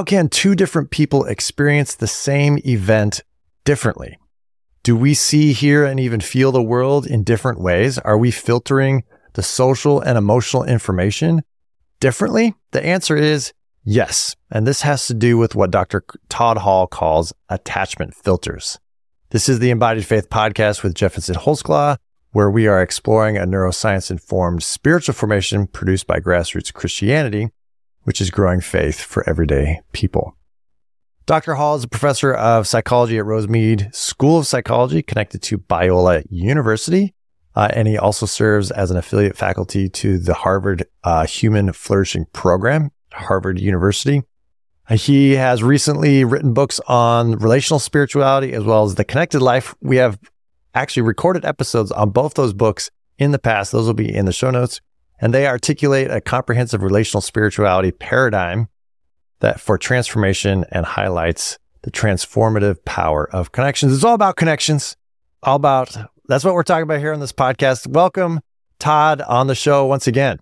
How can two different people experience the same event differently? Do we see, hear, and even feel the world in different ways? Are we filtering the social and emotional information differently? The answer is yes. And this has to do with what Dr. Todd Hall calls attachment filters. This is the Embodied Faith podcast with Jeff Vincent Holsclaw, where we are exploring a neuroscience informed spiritual formation produced by grassroots Christianity, which is growing faith for everyday people. Dr. Hall is a professor of psychology at Rosemead School of Psychology, connected to Biola University. Uh, and he also serves as an affiliate faculty to the Harvard uh, Human Flourishing Program, Harvard University. Uh, he has recently written books on relational spirituality as well as the connected life. We have actually recorded episodes on both those books in the past. Those will be in the show notes. And they articulate a comprehensive relational spirituality paradigm that for transformation and highlights the transformative power of connections. It's all about connections, all about that's what we're talking about here on this podcast. Welcome, Todd, on the show once again.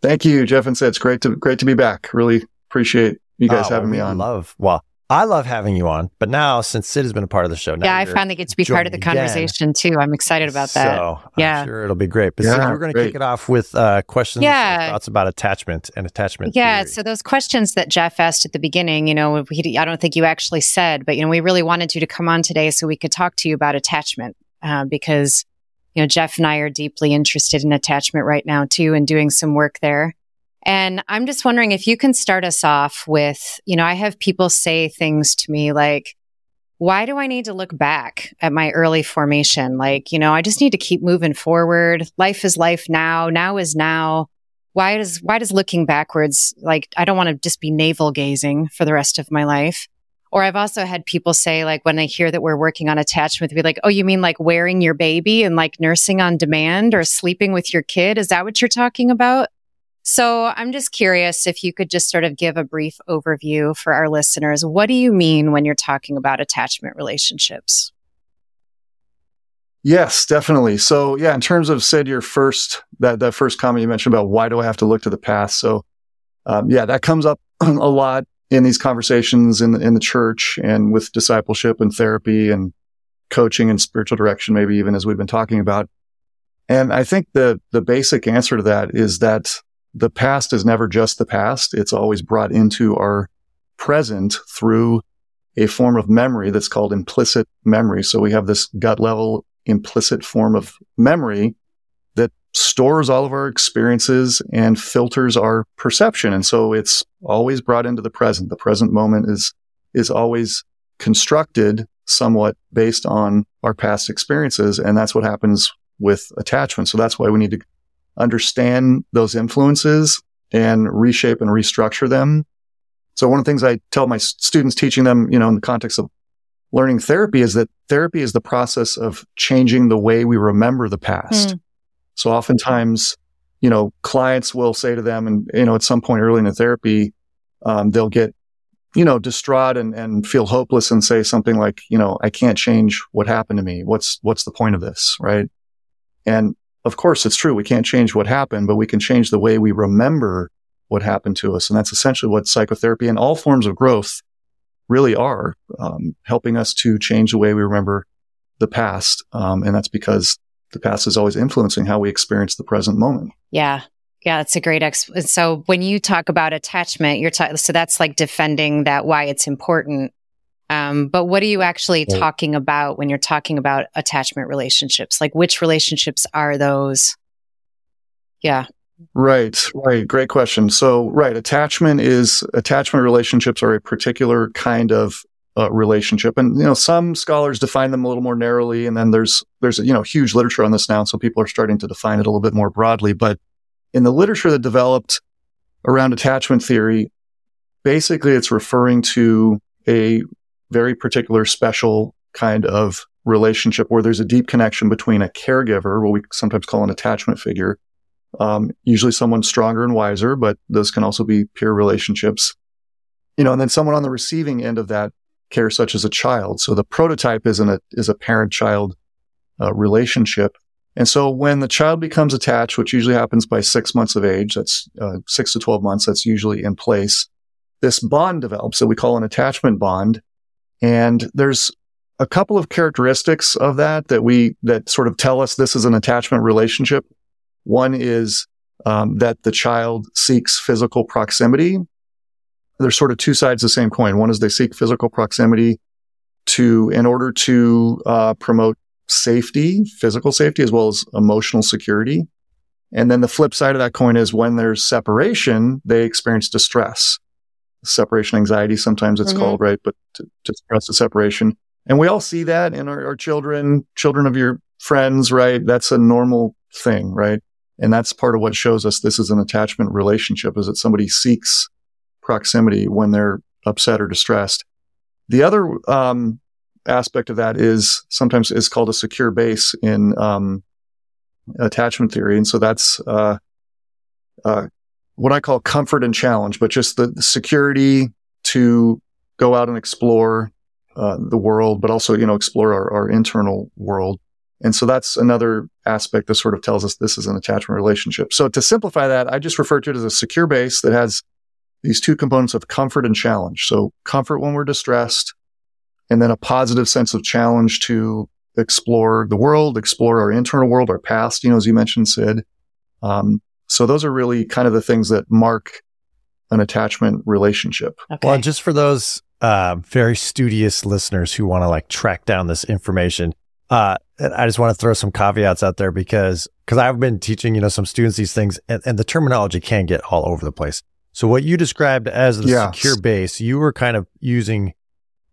Thank you, Jeff and Cyd. It's great to great to be back. Really appreciate you guys oh, having me on. Love well, I love having you on, but now since Cyd has been a part of the show, now yeah, I finally get to be part of the conversation again. too. I'm excited about that. So yeah, I'm sure it'll be great. But yeah, Cyd, we're going to kick it off with uh, questions, yeah. thoughts about attachment and attachment. Yeah, theory. so those questions that Jeff asked at the beginning, you know, I don't think you actually said, but you know, we really wanted you to come on today so we could talk to you about attachment uh, because you know Jeff and I are deeply interested in attachment right now too, and doing some work there. And I'm just wondering if you can start us off with, you know, I have people say things to me like, why do I need to look back at my early formation? Like, you know, I just need to keep moving forward. Life is life now. Now is now. Why does, why does looking backwards, like, I don't want to just be navel gazing for the rest of my life. Or I've also had people say, like, when they hear that we're working on attachment, be like, oh, you mean like wearing your baby and like nursing on demand or sleeping with your kid? Is that what you're talking about? So I'm just curious if you could just sort of give a brief overview for our listeners. What do you mean when you're talking about attachment relationships? Yes, definitely. So yeah, in terms of Cyd your first that that first comment you mentioned about why do I have to look to the past? So um, yeah, that comes up a lot in these conversations in the, in the church and with discipleship and therapy and coaching and spiritual direction, maybe even as we've been talking about. And I think the the basic answer to that is that the past is never just the past. It's always brought into our present through a form of memory that's called implicit memory. So we have this gut level implicit form of memory that stores all of our experiences and filters our perception. And so it's always brought into the present. The present moment is, is always constructed somewhat based on our past experiences. And that's what happens with attachment. So that's why we need to understand those influences and reshape and restructure them. So one of the things I tell my students teaching them, you know, in the context of learning therapy is that therapy is the process of changing the way we remember the past. Mm. So oftentimes, you know, clients will say to them and, you know, at some point early in the therapy, um, they'll get, you know, distraught and, and feel hopeless and say something like, you know, I can't change what happened to me. What's, what's the point of this? Right. And of course, it's true. We can't change what happened, but we can change the way we remember what happened to us. And that's essentially what psychotherapy and all forms of growth really are, um, helping us to change the way we remember the past. Um, and that's because the past is always influencing how we experience the present moment. Yeah. Yeah, that's a great ex. So when you talk about attachment, you're ta- so that's like defending that why it's important. Um, but what are you actually right. talking about when you're talking about attachment relationships? Like which relationships are those? Yeah. Right, right. Great question. So, right, attachment is attachment relationships are a particular kind of uh, relationship, and you know some scholars define them a little more narrowly, and then there's there's you know huge literature on this now, so people are starting to define it a little bit more broadly. But in the literature that developed around attachment theory, basically it's referring to a very particular special kind of relationship where there's a deep connection between a caregiver, what we sometimes call an attachment figure, um, usually someone stronger and wiser, but those can also be peer relationships, you know, and then someone on the receiving end of that care, such as a child. So the prototype is an, a, is a parent child uh, relationship. And so when the child becomes attached, which usually happens by six months of age, that's uh, six to 12 months, that's usually in place. This bond develops that we call an attachment bond. And there's a couple of characteristics of that that we, that sort of tell us this is an attachment relationship. One is um, that the child seeks physical proximity. There's sort of two sides of the same coin. One is they seek physical proximity to, in order to uh, promote safety, physical safety, as well as emotional security. And then the flip side of that coin is when there's separation, they experience distress, separation anxiety. Sometimes it's mm-hmm. called, right? But to, to express the separation. And we all see that in our, our children, children of your friends, right? That's a normal thing, right? And that's part of what shows us this is an attachment relationship is that somebody seeks proximity when they're upset or distressed. The other um, aspect of that is sometimes is called a secure base in um, attachment theory, and so that's uh, uh, what I call comfort and challenge, but just the, security to go out and explore uh, the world, but also you know explore our, our internal world. And so that's another aspect that sort of tells us this is an attachment relationship. So to simplify that, I just refer to it as a secure base that has these two components of comfort and challenge. So comfort when we're distressed and then a positive sense of challenge to explore the world, explore our internal world, our past, you know, as you mentioned, Cyd. Um, so those are really kind of the things that mark an attachment relationship. Okay. Well, just for those uh, very studious listeners who want to like track down this information, uh, I just want to throw some caveats out there because because I've been teaching you know some students these things and, and, the terminology can get all over the place. So what you described as the yes. secure base, you were kind of using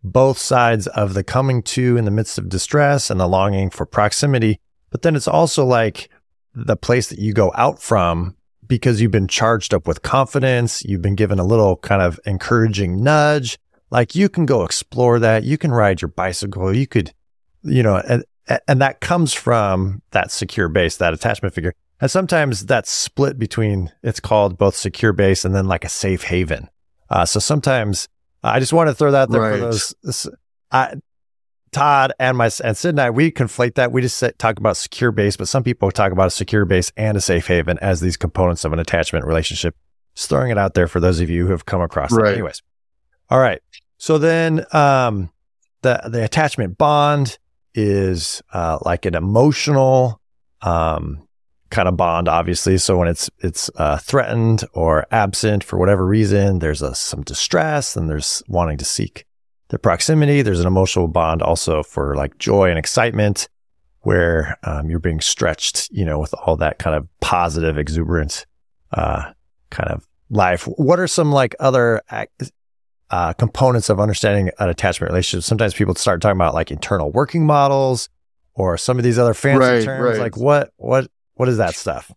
both sides of the coming to in the midst of distress and the longing for proximity. But then it's also like the place that you go out from because you've been charged up with confidence. You've been given a little kind of encouraging nudge. Like you can go explore that. You can ride your bicycle. You could, you know, and, and that comes from that secure base, that attachment figure. And sometimes that's split between, it's called both secure base and then like a safe haven. Uh, so sometimes I just want to throw that there right. for those. I, Todd and my and Cyd and I, we conflate that. We just talk about secure base, but some people talk about a secure base and a safe haven as these components of an attachment relationship. Just throwing it out there for those of you who have come across right. it. Anyways, all right. So then, um, the the attachment bond is uh, like an emotional um, kind of bond, obviously. So when it's it's uh, threatened or absent for whatever reason, there's a, some distress and there's wanting to seek the proximity. There's an emotional bond also for like joy and excitement, where um, you're being stretched, you know, with all that kind of positive, exuberant uh, kind of life. What are some like other uh, components of understanding an attachment relationship? Sometimes people start talking about like internal working models or some of these other fancy right, terms. Right. Like what what what is that stuff?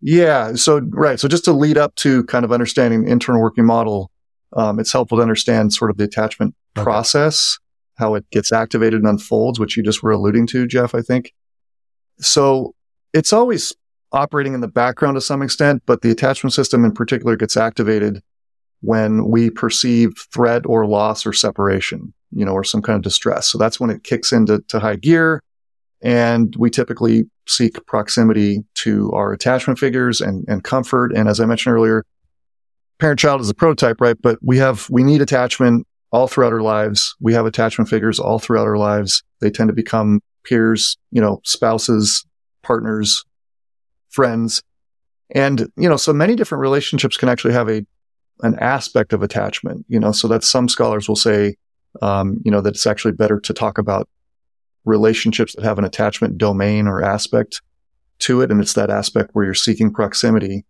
Yeah. So, right. So just to lead up to kind of understanding the internal working model, um, it's helpful to understand sort of the attachment okay. process, how it gets activated and unfolds, which you just were alluding to, Jeff, I think. So it's always operating in the background to some extent, but the attachment system in particular gets activated when we perceive threat or loss or separation, you know, or some kind of distress. So that's when it kicks into high gear. And we typically seek proximity to our attachment figures and, and comfort. And as I mentioned earlier, parent child is a prototype, right? But we have, we need attachment all throughout our lives. We have attachment figures all throughout our lives. They tend to become peers, you know, spouses, partners, friends. And, you know, so many different relationships can actually have a, an aspect of attachment, you know, so that some scholars will say, um, you know, that it's actually better to talk about relationships that have an attachment domain or aspect to it. And it's that aspect where you're seeking proximity.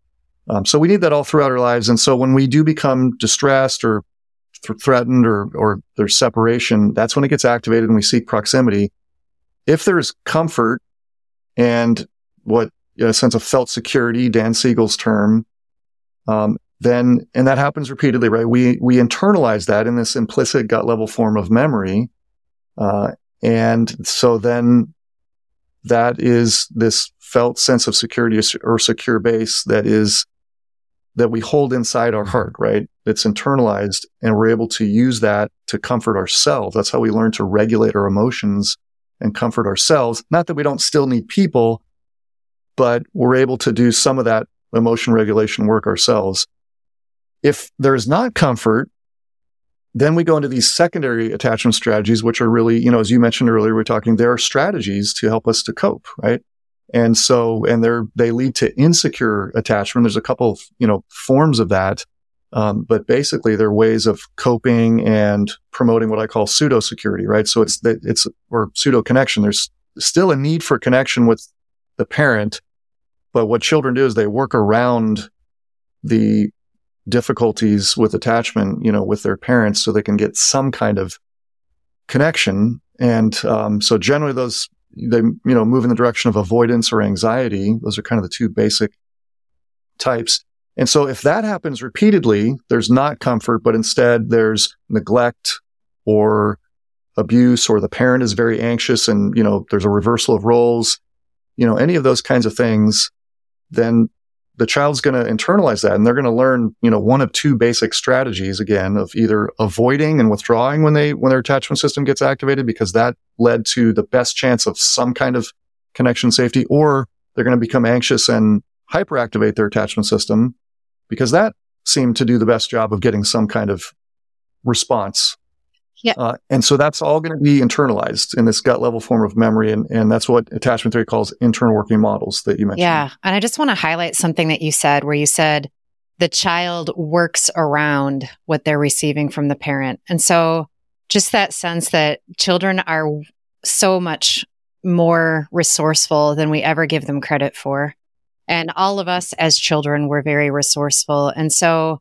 Um, so we need that all throughout our lives. And so when we do become distressed or th- threatened or, or there's separation, that's when it gets activated and we seek proximity. If there's comfort and what you know, a sense of felt security, Dan Siegel's term, um, then, and that happens repeatedly, right? We, we internalize that in this implicit gut level form of memory. Uh, and so then that is this felt sense of security or secure base that is that we hold inside our heart, right? It's internalized and we're able to use that to comfort ourselves. That's how we learn to regulate our emotions and comfort ourselves. Not that we don't still need people, but we're able to do some of that emotion regulation work ourselves. If there is not comfort, then we go into these secondary attachment strategies, which are really, you know, as you mentioned earlier, we are talking, there are strategies to help us to cope, right? And so, and they're, they lead to insecure attachment. There's a couple of, you know, forms of that. Um, but basically they're ways of coping and promoting what I call pseudo security, right? So it's, it's, or pseudo connection. There's still a need for connection with the parent. But what children do is they work around the difficulties with attachment, you know, with their parents so they can get some kind of connection. And, um, so generally those they, you know, move in the direction of avoidance or anxiety. Those are kind of the two basic types. And so if that happens repeatedly, there's not comfort, but instead there's neglect or abuse or the parent is very anxious and, you know, there's a reversal of roles, you know, any of those kinds of things, then the child's going to internalize that and they're going to learn, you know, one of two basic strategies again of either avoiding and withdrawing when they, when their attachment system gets activated because that led to the best chance of some kind of connection safety or they're going to become anxious and hyperactivate their attachment system because that seemed to do the best job of getting some kind of response yeah. Uh, and so that's all going to be internalized in this gut level form of memory. And, and that's what attachment theory calls internal working models that you mentioned. Yeah. And I just want to highlight something that you said where you said the child works around what they're receiving from the parent. And so just that sense that children are so much more resourceful than we ever give them credit for. And all of us as children were very resourceful. And so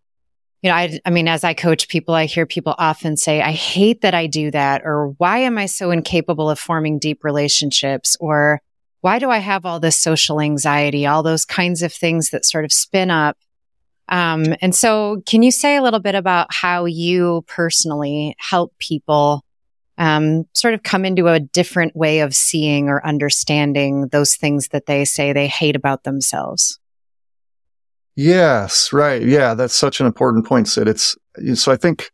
you know, I, I mean, as I coach people, I hear people often say, I hate that I do that, or why am I so incapable of forming deep relationships? Or why do I have all this social anxiety? All those kinds of things that sort of spin up. Um, and so can you say a little bit about how you personally help people um, sort of come into a different way of seeing or understanding those things that they say they hate about themselves? Yes, right. Yeah, that's such an important point, Cyd. It's so I think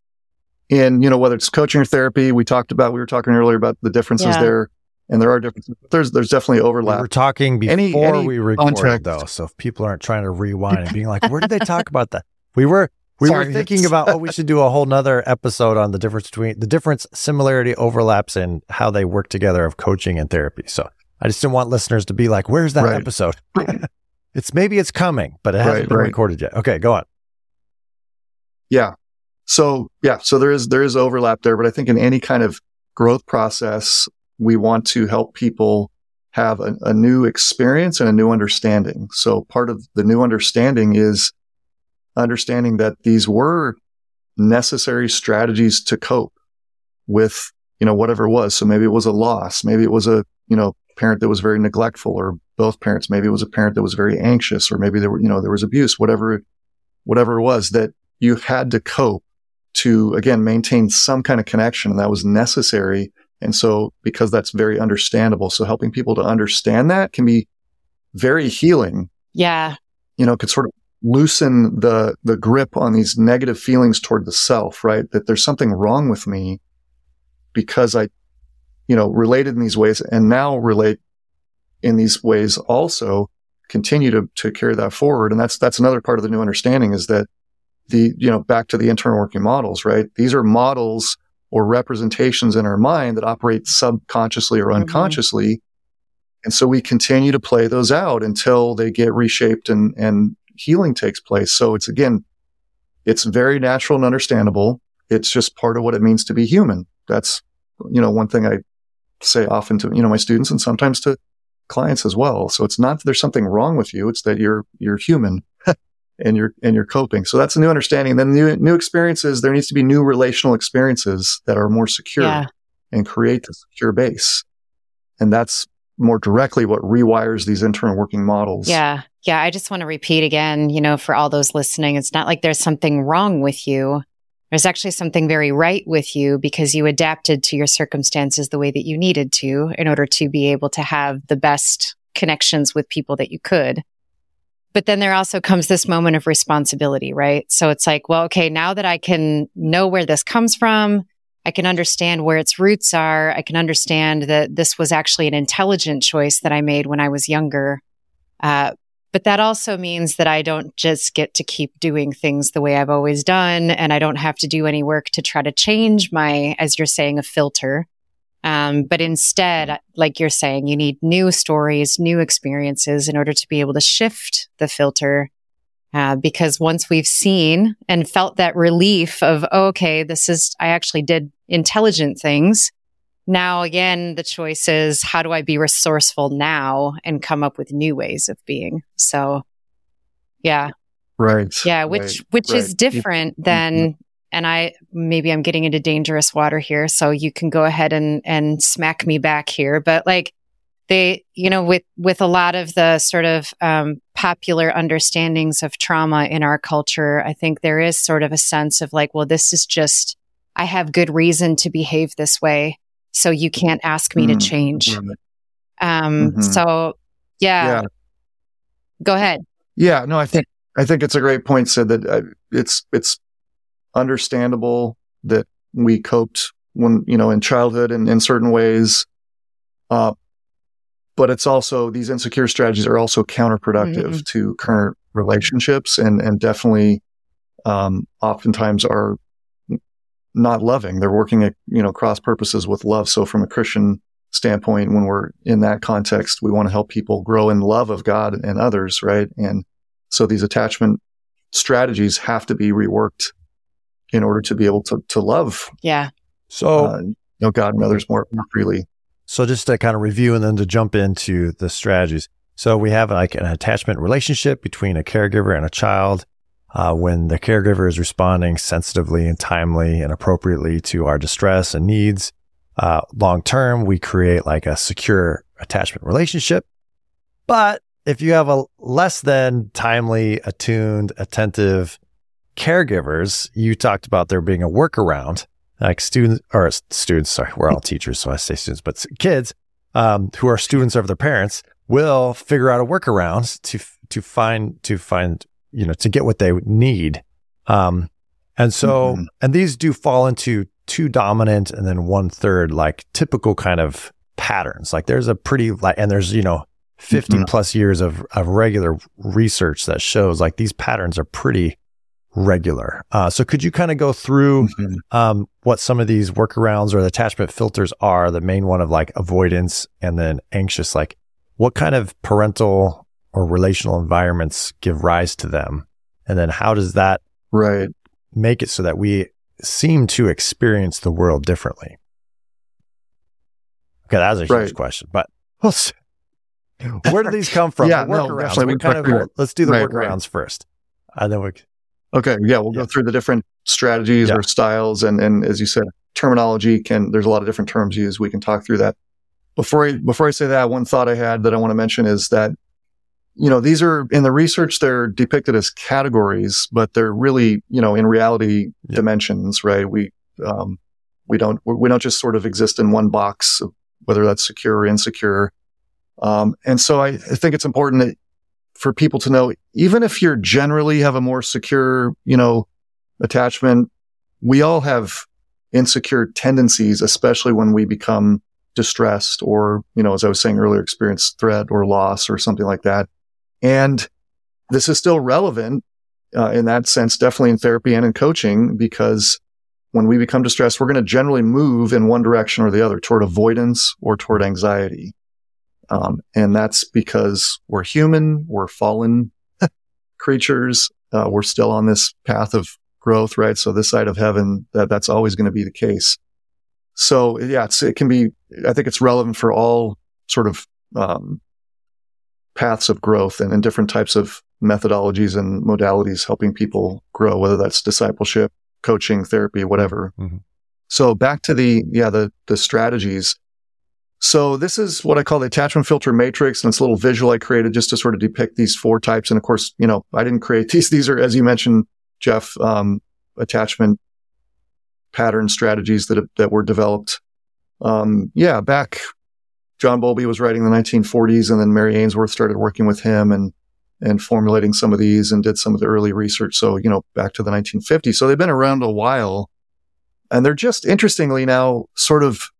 in, you know, whether it's coaching or therapy, we talked about, we were talking earlier about the differences yeah. there. And there are differences. There's there's definitely overlap. We were talking before any, any we recorded though, so if people aren't trying to rewind and being like, "Where did they talk about that?" We were we Sorry, were thinking about oh, we should do a whole nother episode on the difference between the difference, similarity, overlaps, and how they work together of coaching and therapy. So I just didn't want listeners to be like, "Where's that right. episode?" It's maybe it's coming, but it hasn't right, been right. recorded yet. Okay, go on. Yeah. So yeah, so there is there is overlap there, but I think in any kind of growth process, we want to help people have a, a new experience and a new understanding. So part of the new understanding is understanding that these were necessary strategies to cope with, you know, whatever it was. So maybe it was a loss. Maybe it was a, you know, parent that was very neglectful or both parents. Maybe it was a parent that was very anxious or maybe there were, you know, there was abuse, whatever, whatever it was that you had to cope to again maintain some kind of connection and that was necessary. And so because that's very understandable. So helping people to understand that can be very healing. Yeah. You know, could sort of loosen the, the grip on these negative feelings toward the self, right? That there's something wrong with me because I you know, related in these ways and now relate in these ways also continue to, to carry that forward. And that's, that's another part of the new understanding is that the, you know, back to the internal working models, right? These are models or representations in our mind that operate subconsciously or mm-hmm. unconsciously. Mm-hmm. And so we continue to play those out until they get reshaped and, and healing takes place. So it's again, it's very natural and understandable. It's just part of what it means to be human. That's, you know, one thing I say often to, you know, my students and sometimes to clients as well. So it's not that there's something wrong with you. It's that you're, you're human and you're, and you're coping. So that's a new understanding. And then new, new experiences, there needs to be new relational experiences that are more secure yeah. and create the secure base. And that's more directly what rewires these internal working models. Yeah. Yeah. I just want to repeat again, you know, for all those listening, it's not like there's something wrong with you. There's actually something very right with you because you adapted to your circumstances the way that you needed to in order to be able to have the best connections with people that you could. But then there also comes this moment of responsibility, right? So it's like, well, okay, now that I can know where this comes from, I can understand where its roots are. I can understand that this was actually an intelligent choice that I made when I was younger. Uh, but that also means that I don't just get to keep doing things the way I've always done, and I don't have to do any work to try to change my, as you're saying, a filter. Um, but instead, like you're saying, you need new stories, new experiences in order to be able to shift the filter. Uh, because once we've seen and felt that relief of, oh, okay, this is, I actually did intelligent things. Now, again, the choice is how do I be resourceful now and come up with new ways of being? So, yeah. Right. Yeah. Which, right, which right. is different than, mm-hmm and I maybe I'm getting into dangerous water here, so you can go ahead and and smack me back here. But like they, you know, with with a lot of the sort of um, popular understandings of trauma in our culture, I think there is sort of a sense of like, well, this is just I have good reason to behave this way, so you can't ask me mm, to change. Um, mm-hmm. so yeah. yeah, go ahead. Yeah, no, I think I think it's a great point. Cyd that uh, it's it's understandable that we coped when, you know, in childhood and in certain ways. Uh, but it's also, these insecure strategies are also counterproductive mm-hmm. to current relationships and, and definitely, um, oftentimes are not loving. They're working at, you know, cross purposes with love. So from a Christian standpoint, when we're in that context, we want to help people grow in love of God and others, right? And so these attachment strategies have to be reworked in order to be able to to love. Yeah. So uh, you know God and others more, more freely. So just to kind of review and then to jump into the strategies. So we have like an attachment relationship between a caregiver and a child. Uh, when the caregiver is responding sensitively and timely and appropriately to our distress and needs, uh, long term, we create like a secure attachment relationship. But if you have a less than timely, attuned, attentive, caregivers, you talked about there being a workaround, like students or students. Sorry, we're all teachers, so I say students, but kids um, who are students of their parents will figure out a workaround to to find to find you know to get what they need. Um, and so, mm-hmm. and these do fall into two dominant and then one third, like typical kind of patterns. Like there's a pretty like, and there's you know 50 mm-hmm. plus years of of regular research that shows like these patterns are pretty regular. Uh, so could you kind of go through mm-hmm. um, what some of these workarounds or the attachment filters are? The main one of like avoidance and then anxious. Like what kind of parental or relational environments give rise to them, and then how does that right make it so that we seem to experience the world differently? Okay, that was a right. huge question, but where do these come from? yeah, the workarounds. No, kind of, let's do the right, workarounds right. first, and then we Okay. Yeah. We'll yeah. go through the different strategies yeah. or styles. And, and as you said, terminology can, there's a lot of different terms used. We can talk through that. Before I, before I say that, one thought I had that I want to mention is that, you know, these are in the research, they're depicted as categories, but they're really, you know, in reality yeah. dimensions, right? We, um, we don't, we don't just sort of exist in one box, whether that's secure or insecure. Um, and so I, I think it's important that for people to know, even if you're generally have a more secure, you know, attachment, we all have insecure tendencies, especially when we become distressed or, you know, as I was saying earlier, experience threat or loss or something like that. And this is still relevant uh, in that sense, definitely in therapy and in coaching, because when we become distressed, we're going to generally move in one direction or the other toward avoidance or toward anxiety. Um, and that's because we're human, we're fallen creatures. Uh, we're still on this path of growth, right? So this side of heaven, that that's always going to be the case. So yeah, it can be, I think it's relevant for all sort of, um, paths of growth and, and different types of methodologies and modalities helping people grow, whether that's discipleship, coaching, therapy, whatever. Mm-hmm. So back to the, yeah, the, the strategies. So this is what I call the attachment filter matrix. And it's a little visual I created just to sort of depict these four types. And of course, you know, I didn't create these. These are, as you mentioned, Jeff, um, attachment pattern strategies that, that were developed. Um, yeah, back John Bowlby was writing the 1940s and then Mary Ainsworth started working with him and, and formulating some of these and did some of the early research. So, you know, back to the 1950s. So they've been around a while. and they're just interestingly now sort of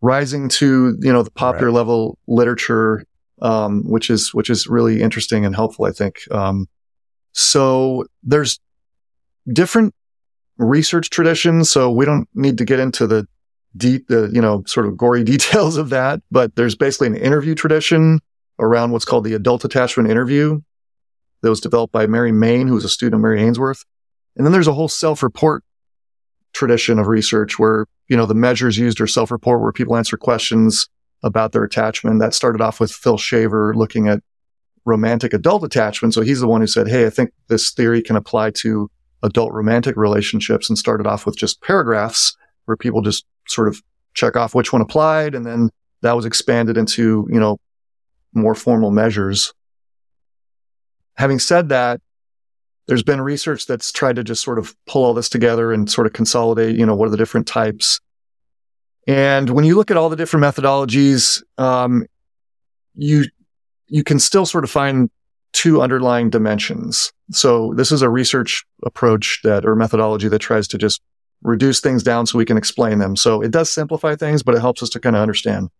rising to, you know, the popular right. level literature, um, which is, which is really interesting and helpful, I think. Um, so there's different research traditions. So we don't need to get into the deep, the, you know, sort of gory details of that, but there's basically an interview tradition around what's called the adult attachment interview that was developed by Mary Main, who was a student of Mary Ainsworth. And then there's a whole self-report tradition of research where, you know, the measures used are self-report where people answer questions about their attachment. That started off with Phil Shaver looking at romantic adult attachment. So he's the one who said, Hey, I think this theory can apply to adult romantic relationships and started off with just paragraphs where people just sort of check off which one applied. And then that was expanded into, you know, more formal measures. Having said that, there's been research that's tried to just sort of pull all this together and sort of consolidate, you know, what are the different types. And when you look at all the different methodologies, um, you you can still sort of find two underlying dimensions. So this is a research approach that or methodology that tries to just reduce things down so we can explain them. So it does simplify things, but it helps us to kind of understand.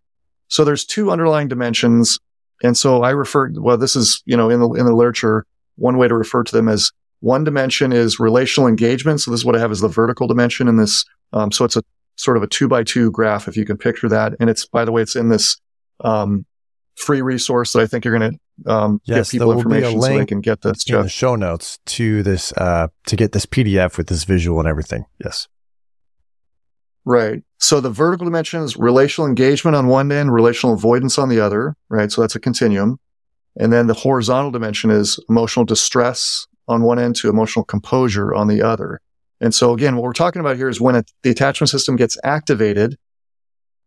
So there's two underlying dimensions. And so I refer, well, this is, you know, in the, in the literature, one way to refer to them as one dimension is relational engagement. So this is what I have is the vertical dimension in this. Um, so it's a sort of a two by two graph, if you can picture that. And it's, by the way, it's in this, um, free resource that I think you're going to um, yes, give people information so they can get this. In the show notes to this uh, to get this PDF with this visual and everything. Yes. Right. So the vertical dimension is relational engagement on one end, relational avoidance on the other. Right. So that's a continuum. And then the horizontal dimension is emotional distress on one end to emotional composure on the other. And so again, what we're talking about here is when it, the attachment system gets activated,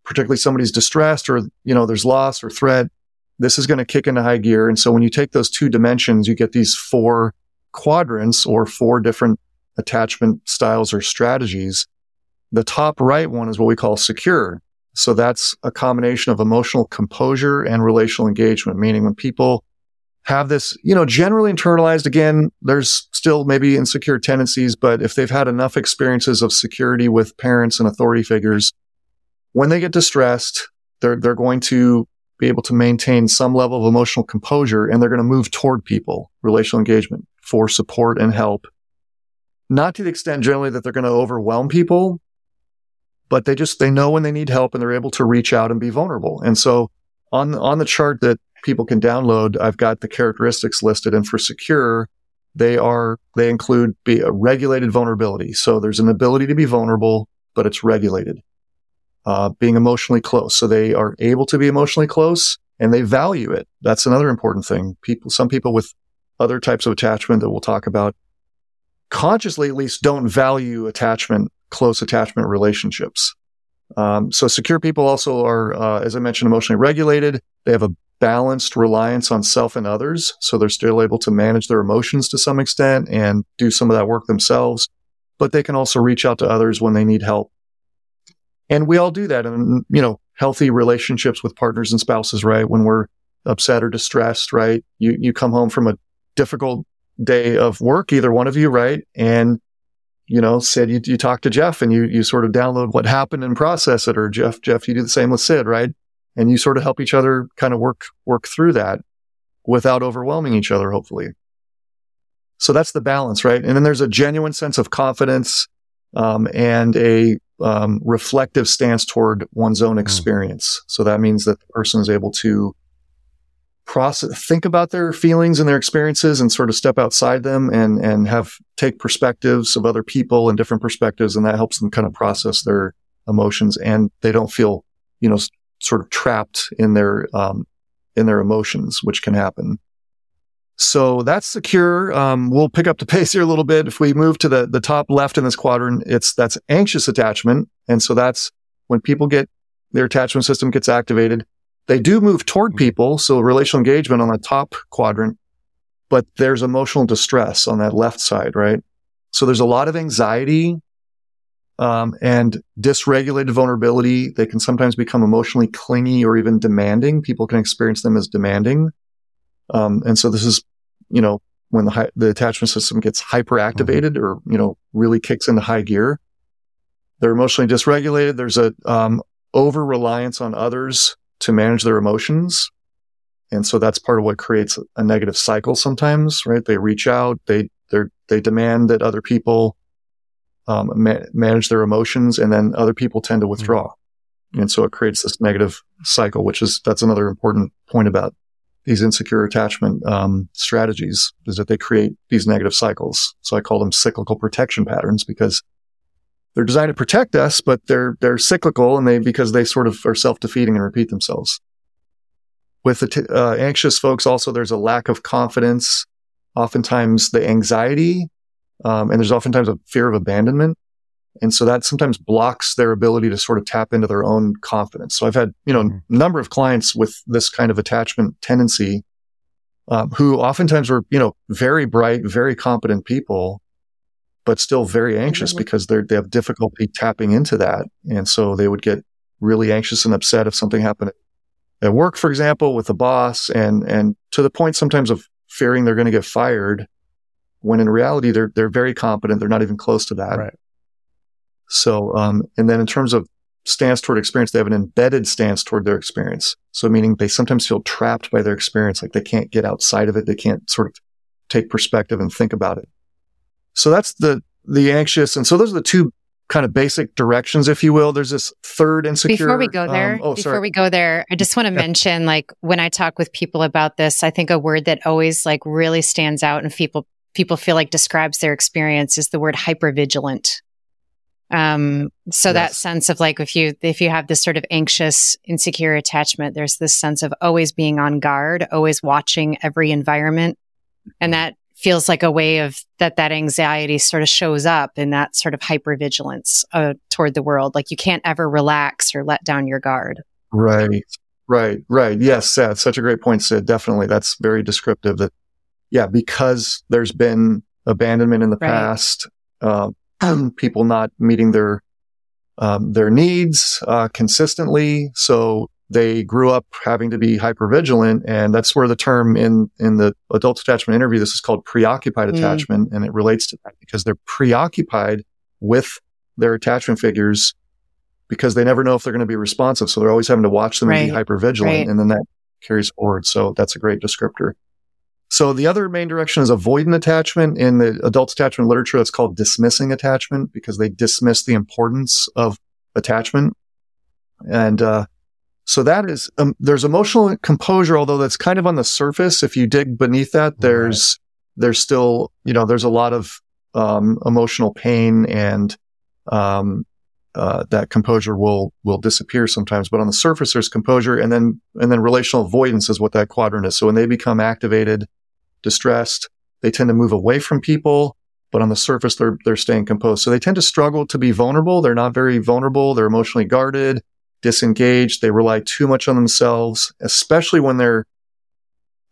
particularly somebody's distressed or, you know, there's loss or threat, this is going to kick into high gear. And so when you take those two dimensions, you get these four quadrants or four different attachment styles or strategies. The top right one is what we call secure. So that's a combination of emotional composure and relational engagement, meaning when people have this, you know, generally internalized, again, there's still maybe insecure tendencies, but if they've had enough experiences of security with parents and authority figures, when they get distressed, they're, they're going to be able to maintain some level of emotional composure and they're going to move toward people, relational engagement for support and help. Not to the extent generally that they're going to overwhelm people, but they just, they know when they need help and they're able to reach out and be vulnerable. And so on, on the chart that people can download, I've got the characteristics listed and for secure, they are, they include be a regulated vulnerability. So there's an ability to be vulnerable, but it's regulated uh, being emotionally close. So they are able to be emotionally close and they value it. That's another important thing. People, some people with other types of attachment that we'll talk about consciously at least don't value attachment, close attachment relationships. Um, so secure people also are, uh, as I mentioned, emotionally regulated. They have a balanced reliance on self and others. So they're still able to manage their emotions to some extent and do some of that work themselves, but they can also reach out to others when they need help and we all do that in, you know, healthy relationships with partners and spouses, right? When we're upset or distressed, right? You, you come home from a difficult day of work, either one of you, right? And, you know, Cyd, you, you talk to Jeff and you, you sort of download what happened and process it. Or Jeff, Jeff, you do the same with Cyd, right? And you sort of help each other kind of work, work through that without overwhelming each other, hopefully. So that's the balance, right? And then there's a genuine sense of confidence, um, and a um, reflective stance toward one's own hmm. experience. Mm. So that means that the person is able to process, think about their feelings and their experiences and sort of step outside them and, and have take perspectives of other people and different perspectives. And that helps them kind of process their emotions and they don't feel, you know, sort of trapped in their, um, in their emotions, which can happen. So that's secure. Um, we'll pick up the pace here a little bit. If we move to the, the top left in this quadrant, it's that's anxious attachment. And so that's when people get their attachment system gets activated. They do move toward people. So relational engagement on the top quadrant, but there's emotional distress on that left side, right? So there's a lot of anxiety, um, and dysregulated vulnerability. They can sometimes become emotionally clingy or even demanding. People can experience them as demanding. Um, and so this is you know, when the, the attachment system gets hyperactivated mm-hmm. or, you know, really kicks into high gear. they're emotionally dysregulated. There's a um, over reliance on others to manage their emotions. And so that's part of what creates a negative cycle sometimes, right? They reach out, they, they they demand that other people um, ma- manage their emotions and then other people tend to mm-hmm. withdraw. Mm-hmm. And so it creates this negative cycle, which is, that's another important point about these insecure attachment um, strategies is that they create these negative cycles. So I call them cyclical protection patterns because they're designed to protect us, but they're they're cyclical and they because they sort of are self defeating and repeat themselves. With the t- uh, anxious folks, also there's a lack of confidence. Oftentimes, the anxiety, um, and there's oftentimes a fear of abandonment, and so that sometimes blocks their ability to sort of tap into their own confidence. So I've had you know a mm-hmm. number of clients with this kind of attachment tendency, um, who oftentimes were you know very bright, very competent people, but still very anxious mm-hmm. because they they have difficulty tapping into that. And so they would get really anxious and upset if something happened at work, for example, with the boss and, and to the point sometimes of fearing they're going to get fired when in reality they're, they're very competent. They're not even close to that. Right. So, um, and then in terms of stance toward experience, they have an embedded stance toward their experience. So meaning they sometimes feel trapped by their experience, like they can't get outside of it. They can't sort of take perspective and think about it. So that's the, the anxious. And so those are the two kind of basic directions, if you will. There's this third insecure. Before we go there, um, oh, before sorry. we go there, I just want to yeah. mention, like when I talk with people about this, I think a word that always like really stands out and people, people feel like describes their experience is the word hypervigilant. Um, so yes. that sense of like, if you, if you have this sort of anxious, insecure attachment, there's this sense of always being on guard, always watching every environment. And that feels like a way of that that anxiety sort of shows up in that sort of hypervigilance uh, toward the world. Like you can't ever relax or let down your guard. Right. Right. Right. Yes. That's such a great point Cyd. Definitely. That's very descriptive that yeah because there's been abandonment in the right. past uh, people not meeting their um, their needs uh, consistently so they grew up having to be hyper vigilant. And that's where the term in, in the adult attachment interview, this is called preoccupied mm. attachment. And it relates to that because they're preoccupied with their attachment figures because they never know if they're going to be responsive. So they're always having to watch them right. and be hyper vigilant. Right. And then that carries forward. So that's a great descriptor. So the other main direction is avoidant attachment. In the adult attachment literature, it's called dismissing attachment because they dismiss the importance of attachment. And, uh, so that is, um, there's emotional composure, although that's kind of on the surface. If you dig beneath that, there's, right. there's still, you know, there's a lot of, um, emotional pain and, um, uh, that composure will, will disappear sometimes. But on the surface, there's composure and then, and then relational avoidance is what that quadrant is. So when they become activated, distressed, they tend to move away from people but on the surface they're they're staying composed. So they tend to struggle to be vulnerable. They're not very vulnerable. They're emotionally guarded disengaged. They rely too much on themselves, especially when they're,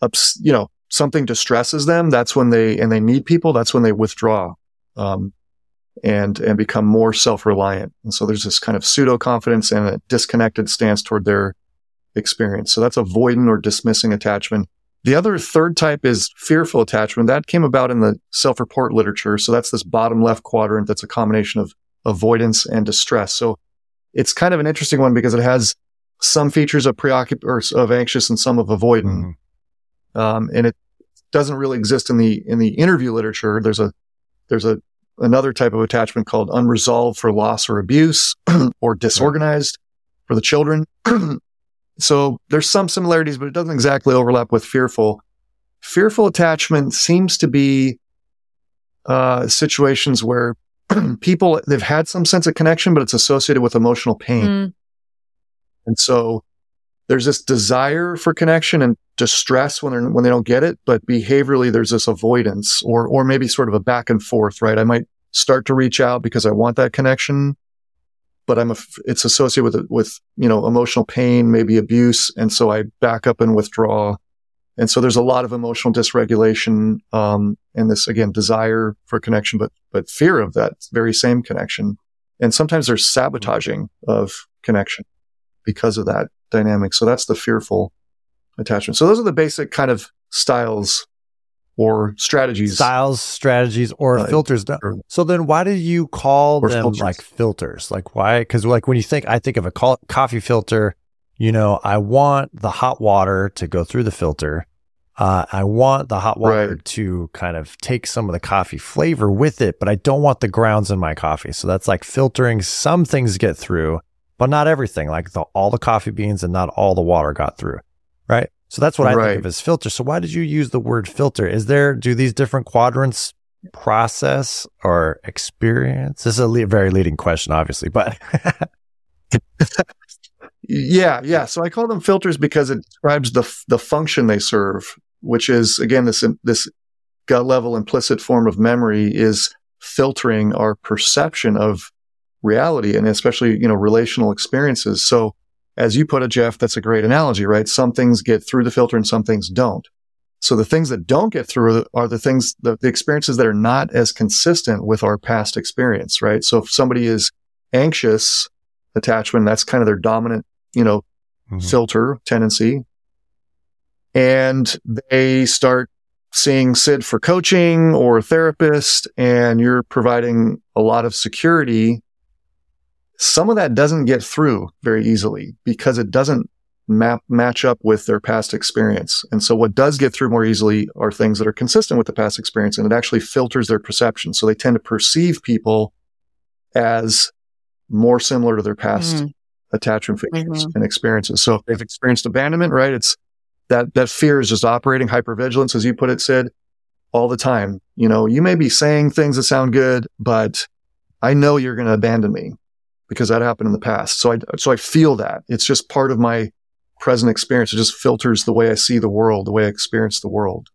ups, you know, something distresses them. That's when they, and they need people. That's when they withdraw, um, and, and become more self-reliant. And so there's this kind of pseudo confidence and a disconnected stance toward their experience. So that's avoidant or dismissing attachment. The other third type is fearful attachment. That came about in the self-report literature. So that's this bottom left quadrant. That's a combination of avoidance and distress. So it's kind of an interesting one because it has some features of preoccup or of anxious and some of avoidant. Mm-hmm. Um, and it doesn't really exist in the, in the interview literature. There's a, there's a, another type of attachment called unresolved for loss or abuse or disorganized right. for the children. so there's some similarities, but it doesn't exactly overlap with fearful. Fearful attachment seems to be, uh, situations where people, they've had some sense of connection, but it's associated with emotional pain. Mm. And so there's this desire for connection and distress when they're, when they don't get it. But behaviorally, there's this avoidance or, or maybe sort of a back and forth, right? I might start to reach out because I want that connection, but I'm a, it's associated with, with, you know, emotional pain, maybe abuse. And so I back up and withdraw. And so there's a lot of emotional dysregulation, um, and this again, desire for connection, but, but fear of that very same connection. And sometimes there's sabotaging of connection because of that dynamic. So that's the fearful attachment. So those are the basic kind of styles or strategies. styles, strategies, or Right. filters. Or- So then, why do you call them filters. like filters? Like why? Because like when you think, I think of a co- coffee filter. You know, I want the hot water to go through the filter. Uh, I want the hot water Right. to kind of take some of the coffee flavor with it, but I don't want the grounds in my coffee. So that's like filtering. Some things get through, but not everything. Like the, all the coffee beans and not all the water got through. Right. So that's what I Right. think of as filter. So why did you use the word filter? Is there, do these different quadrants process or experience? This is a le- very leading question, obviously, but Yeah, yeah. So I call them filters because it describes the f- the function they serve, which is again this this gut level implicit form of memory is filtering our perception of reality and especially you know relational experiences. So as you put it, Jeff, that's a great analogy, right? Some things get through the filter and some things don't. So the things that don't get through are the things, the, the experiences that are not as consistent with our past experience, right? So if somebody is anxious attachment, that's kind of their dominant, you know, Mhm. filter tendency. And they start seeing Cyd for coaching or therapist, and you're providing a lot of security. Some of that doesn't get through very easily because it doesn't map match up with their past experience. And so what does get through more easily are things that are consistent with the past experience and it actually filters their perception. So they tend to perceive people as more similar to their past Mm. attachment features Mhm. and experiences. So if they've experienced abandonment, right? It's that, that fear is just operating hypervigilance, as you put it, Cyd, all the time. You know, you may be saying things that sound good, but I know you're going to abandon me because that happened in the past. So I, so I feel that it's just part of my present experience. It just filters the way I see the world, the way I experience the world.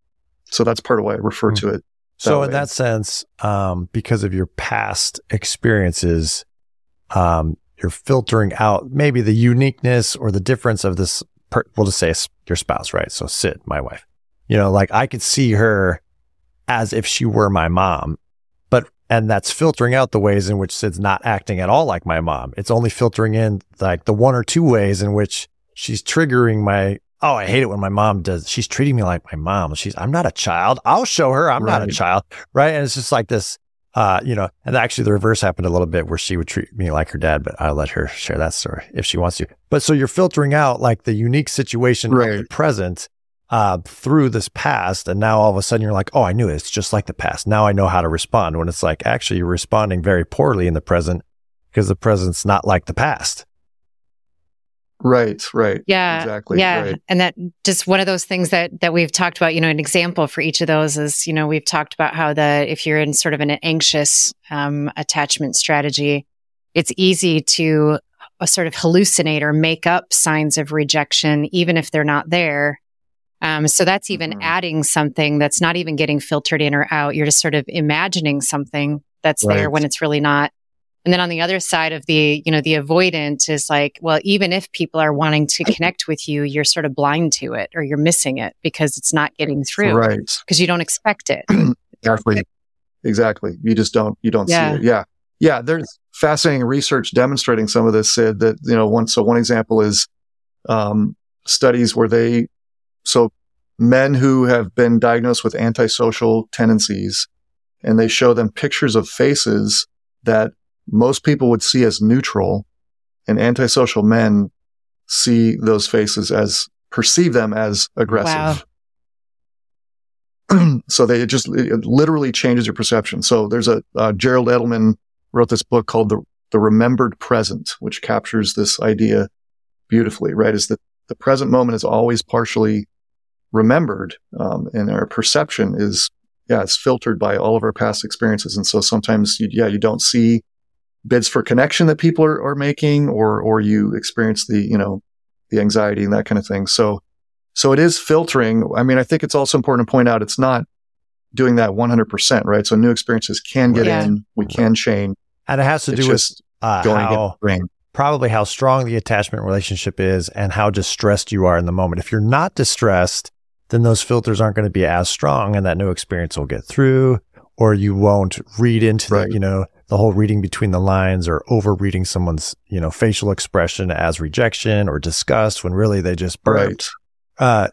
So that's part of why I refer Hmm. to it. So that in that sense, um, because of your past experiences, um, you're filtering out maybe the uniqueness or the difference of this. Per- we'll just say your spouse, right? So Cyd, my wife. You know, like I could see her as if she were my mom, and that's filtering out the ways in which Cyd's not acting at all like my mom. It's only filtering in like the one or two ways in which she's triggering my. Oh, I hate it when my mom does. She's treating me like my mom. She's. I'm not a child. I'll show her I'm not a child right? And it's just like this, uh, you know, and actually the reverse happened a little bit where she would treat me like her dad, but I'll let her share that story if she wants to. But so you're filtering out like the unique situation of the Right. present, uh, through this past. And now all of a sudden you're like, oh, I knew it. It's just like the past. Now I know how to respond when it's like actually you're responding very poorly in the present because the present's not like the past. Right, right. Yeah. Exactly. yeah. Right. And that just one of those things that that we've talked about, you know, an example for each of those is, you know, we've talked about how the if you're in sort of an anxious um, attachment strategy, it's easy to uh, sort of hallucinate or make up signs of rejection, even if they're not there. Um, so that's even Mhm. adding something that's not even getting filtered in or out. You're just sort of imagining something that's there when it's really not. And then on the other side of the, you know, the avoidant is like, well, even if people are wanting to connect with you, you're sort of blind to it or you're missing it because it's not getting through Right. because you don't expect it. Exactly. Exactly. You just don't, you don't Yeah. see it. Yeah. Yeah. There's fascinating research demonstrating some of this, Cyd, that, you know, one, so one example is, um, studies where they, so men who have been diagnosed with antisocial tendencies and they show them pictures of faces that most people would see as neutral and antisocial men see those faces as perceive them as aggressive. so they it just it literally changes your perception. So there's a uh, Gerald Edelman wrote this book called the the remembered present, which captures this idea beautifully. Right, is that the present moment is always partially remembered, um, and our perception is yeah, it's filtered by all of our past experiences, and so sometimes you, yeah, you don't see bids for connection that people are, are making, or or you experience the you know the anxiety and that kind of thing. So so it is filtering. I mean, I think it's also important to point out it's not doing that 100%, right? So new experiences can get Yeah. in, we can change. And it has to It's do with uh, going how, brain. probably how strong the attachment relationship is and how distressed you are in the moment. If you're not distressed, then those filters aren't going to be as strong and that new experience will get through or you won't read into Right. the, you know, the whole reading between the lines or over reading someone's, you know, facial expression as rejection or disgust when really they just burped. Right. Uh,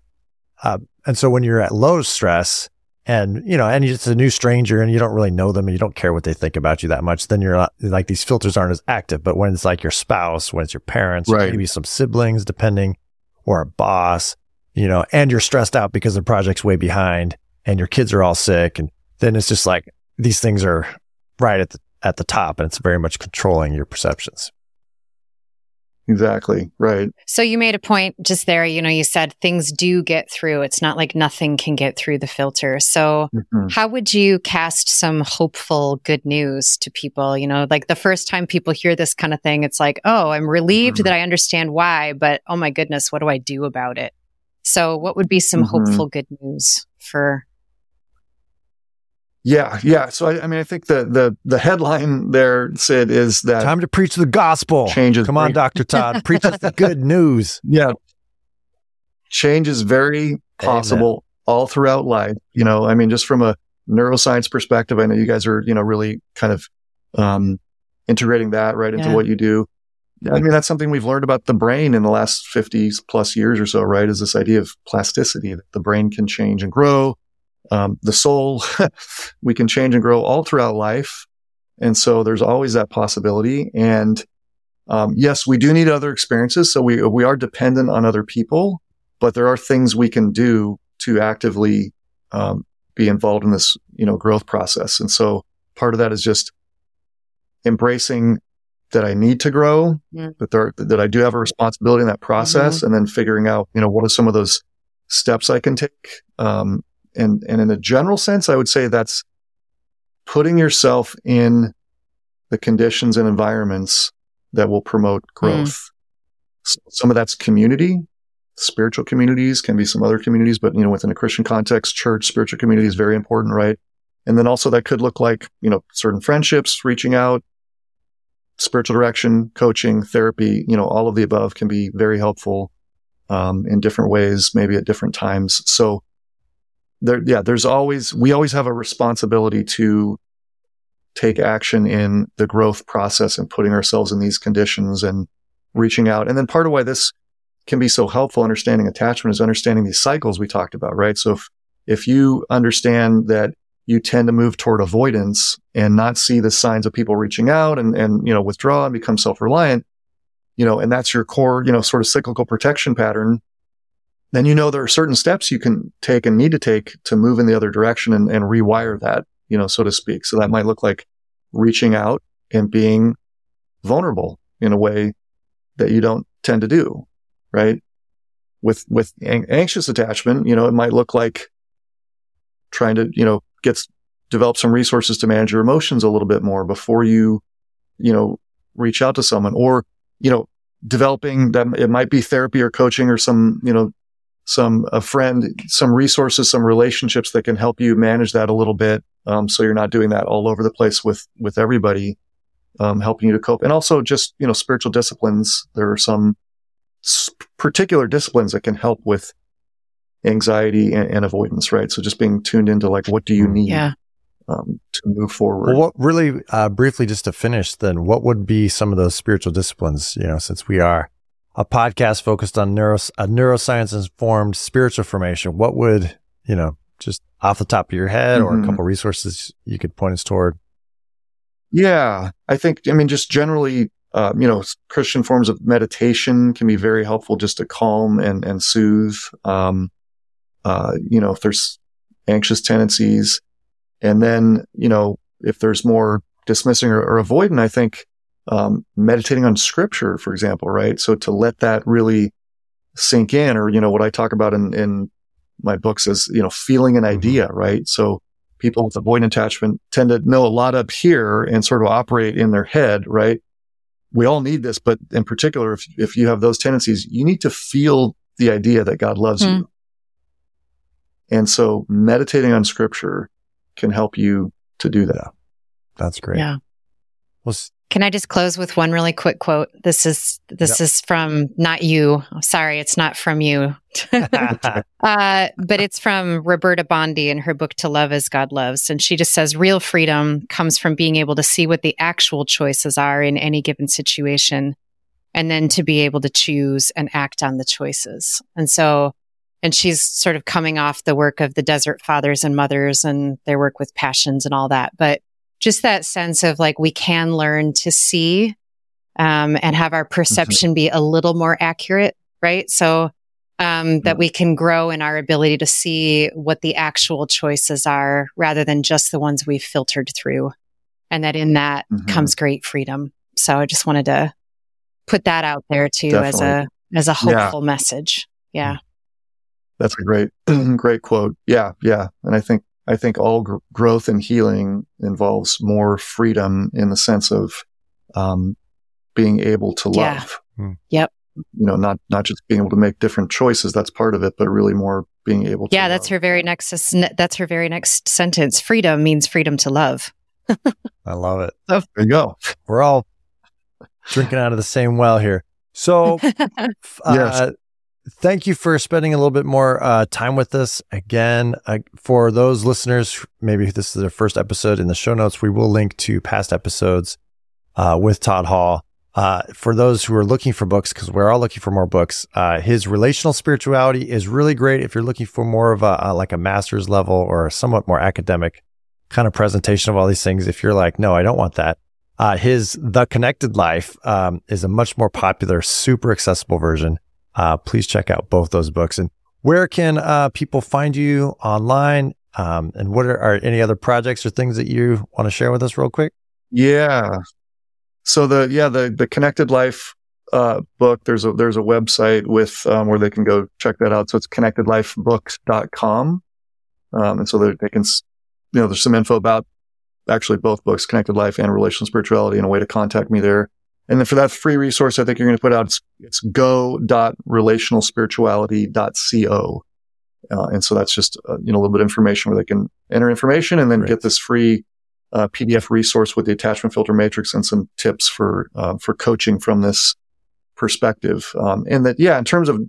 uh, and so when you're at low stress, and you know, and it's a new stranger and you don't really know them and you don't care what they think about you that much, then you're not like these filters aren't as active. But when it's like your spouse, when it's your parents, Right. maybe some siblings, depending, or a boss, you know, and you're stressed out because the project's way behind and your kids are all sick, and then it's just like these things are right at the at the top, and it's very much controlling your perceptions. Exactly. Right. So you made a point just there. You know, you said things do get through. It's not like nothing can get through the filter. So Mhm. how would you cast some hopeful good news to people? You know, like the first time people hear this kind of thing, it's like, oh, I'm relieved Mhm. that I understand why, but oh my goodness, what do I do about it? So what would be some Mhm. hopeful good news for? Yeah. Yeah. So I, I mean, I think the the the headline there, Cyd, is that Time to preach the gospel. change is Come on, Doctor Todd, preach us the good news. yeah change is very possible all throughout life you know i mean just from a neuroscience perspective i know you guys are you know really kind of um integrating that right into Yeah. what you do i mean that's something we've learned about the brain in the last 50 plus years or so right is this idea of plasticity that the brain can change and grow um, the soul we can change and grow all throughout life and so there's always that possibility and um, yes, we do need other experiences. So we, we are dependent on other people, but there are things we can do to actively, um, be involved in this, you know, growth process. And so part of that is just embracing that I need to grow, Mm. that there, that I do have a responsibility in that process and then figuring out, you know, what are some of those steps I can take. Um, and, and in a general sense, I would say that's putting yourself in the conditions and environments that will promote growth. S- Some of that's community, spiritual communities can be some other communities, but you know, within a Christian context, church, spiritual community is very important, right? And then also that could look like, you know, certain friendships, reaching out, spiritual direction, coaching, therapy, you know, all of the above can be very helpful, um, in different ways, maybe at different times. So there, yeah, there's always, we always have a responsibility to take action in the growth process and putting ourselves in these conditions and reaching out. And then part of why this can be so helpful understanding attachment is understanding these cycles we talked about, right? So if, if you understand that you tend to move toward avoidance and not see the signs of people reaching out and, and, you know, withdraw and become self-reliant, you know, and that's your core, you know, sort of cyclical protection pattern, then you know there are certain steps you can take and need to take to move in the other direction and, and rewire that, you know, so to speak. So that might look like reaching out and being vulnerable in a way that you don't tend to do, right? With, with an- anxious attachment, you know, it might look like trying to, you know, get, s- develop some resources to manage your emotions a little bit more before you, you know, reach out to someone or, you know, developing that it might be therapy or coaching or some, you know, some, a friend, some resources, some relationships that can help you manage that a little bit. Um, so you're not doing that all over the place with, with everybody, um, helping you to cope. And also just, you know, spiritual disciplines. There are some s- particular disciplines that can help with anxiety and, and avoidance, right? So just being tuned into like, what do you need? Yeah. Um, to move forward. Well, what really uh, briefly, just to finish, then what would be some of those spiritual disciplines? You know, since we are a podcast focused on neuro, a neuroscience informed spiritual formation, what would you know, just off the top of your head, or a Mhm. couple resources you could point us toward? Yeah, I think, I mean, just generally, uh, you know, Christian forms of meditation can be very helpful just to calm and, and soothe. Um, uh, you know, if there's anxious tendencies and then, you know, if there's more dismissing or, or avoidant, I think, um, meditating on scripture, for example, right? So to let that really sink in or, you know, what I talk about in, in my books is, you know, feeling an idea, right? So, people with avoidant attachment tend to know a lot up here and sort of operate in their head, right? We all need this, but in particular, if, if you have those tendencies, you need to feel the idea that God loves Hmm. you. And so meditating on scripture can help you to do that. That's great. Yeah. Well, s- Can I just close with one really quick quote? This is this is from not you. Sorry, it's not from you. uh, but it's from Roberta Bondi in her book To Love as God Loves. And she just says real freedom comes from being able to see what the actual choices are in any given situation and then to be able to choose and act on the choices. And so and she's sort of coming off the work of the desert fathers and mothers and their work with passions and all that. But just that sense of like we can learn to see um, and have our perception be a little more accurate, right? So um, that we can grow in our ability to see what the actual choices are rather than just the ones we've filtered through. And that in that mm-hmm. comes great freedom. So I just wanted to put that out there too Definitely. as a as a hopeful yeah. message. Yeah. That's a great great quote. Yeah, yeah. And I think I think all gr- growth and healing involves more freedom in the sense of um, being able to love. Yeah. Hmm. Yep you know, not not just being able to make different choices. That's part of it, but really more being able to. Yeah, that's her very next. That's her very next sentence. Freedom means freedom to love. I love it. there you go. We're all drinking out of the same well here. So, uh, yes. Thank you for spending a little bit more uh, time with us. Again, uh, for those listeners, maybe this is their first episode in the show notes, we will link to past episodes uh, with Todd Hall. Uh, for those who are looking for books, because we're all looking for more books, uh, his relational spirituality is really great. If you're looking for more of a, like a master's level or somewhat more academic kind of presentation of all these things, if you're like, no, I don't want that. Uh, his The Connected Life um, is a much more popular, super accessible version. Uh, please check out both those books. And where can uh, people find you online? Um, and what are, are any other projects or things that you want to share with us real quick? Yeah. So the yeah the the Connected Life uh, book there's a there's a website with um, where they can go check that out. So it's connectedlifebooks.com, um, and so they can you know there's some info about actually both books, Connected Life and Relational Spirituality, and a way to contact me there. And then for that free resource, I think you're going to put out it's, it's go.relationalspirituality.co. Uh, and so that's just uh, you know a little bit of information where they can enter information and then Great. get this free uh, PDF resource with the attachment filter matrix and some tips for uh, for coaching from this perspective. Um, and that, yeah, in terms of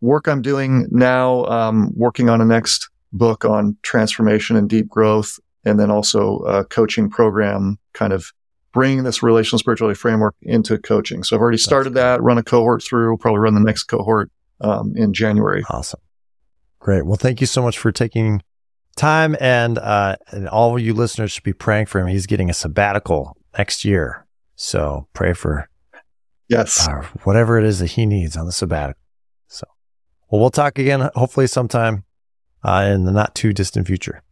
work I'm doing now, um, working on a next book on transformation and deep growth, and then also a coaching program, kind of bringing this relational spirituality framework into coaching. So I've already started that, run a cohort through, probably run the next cohort um, in January. Awesome. Great. Well, thank you so much for taking time. And, uh, and all of you listeners should be praying for him. He's getting a sabbatical next year. So pray for yes, uh, whatever it is that he needs on the sabbatical. So, well, we'll talk again, hopefully sometime, uh, in the not too distant future.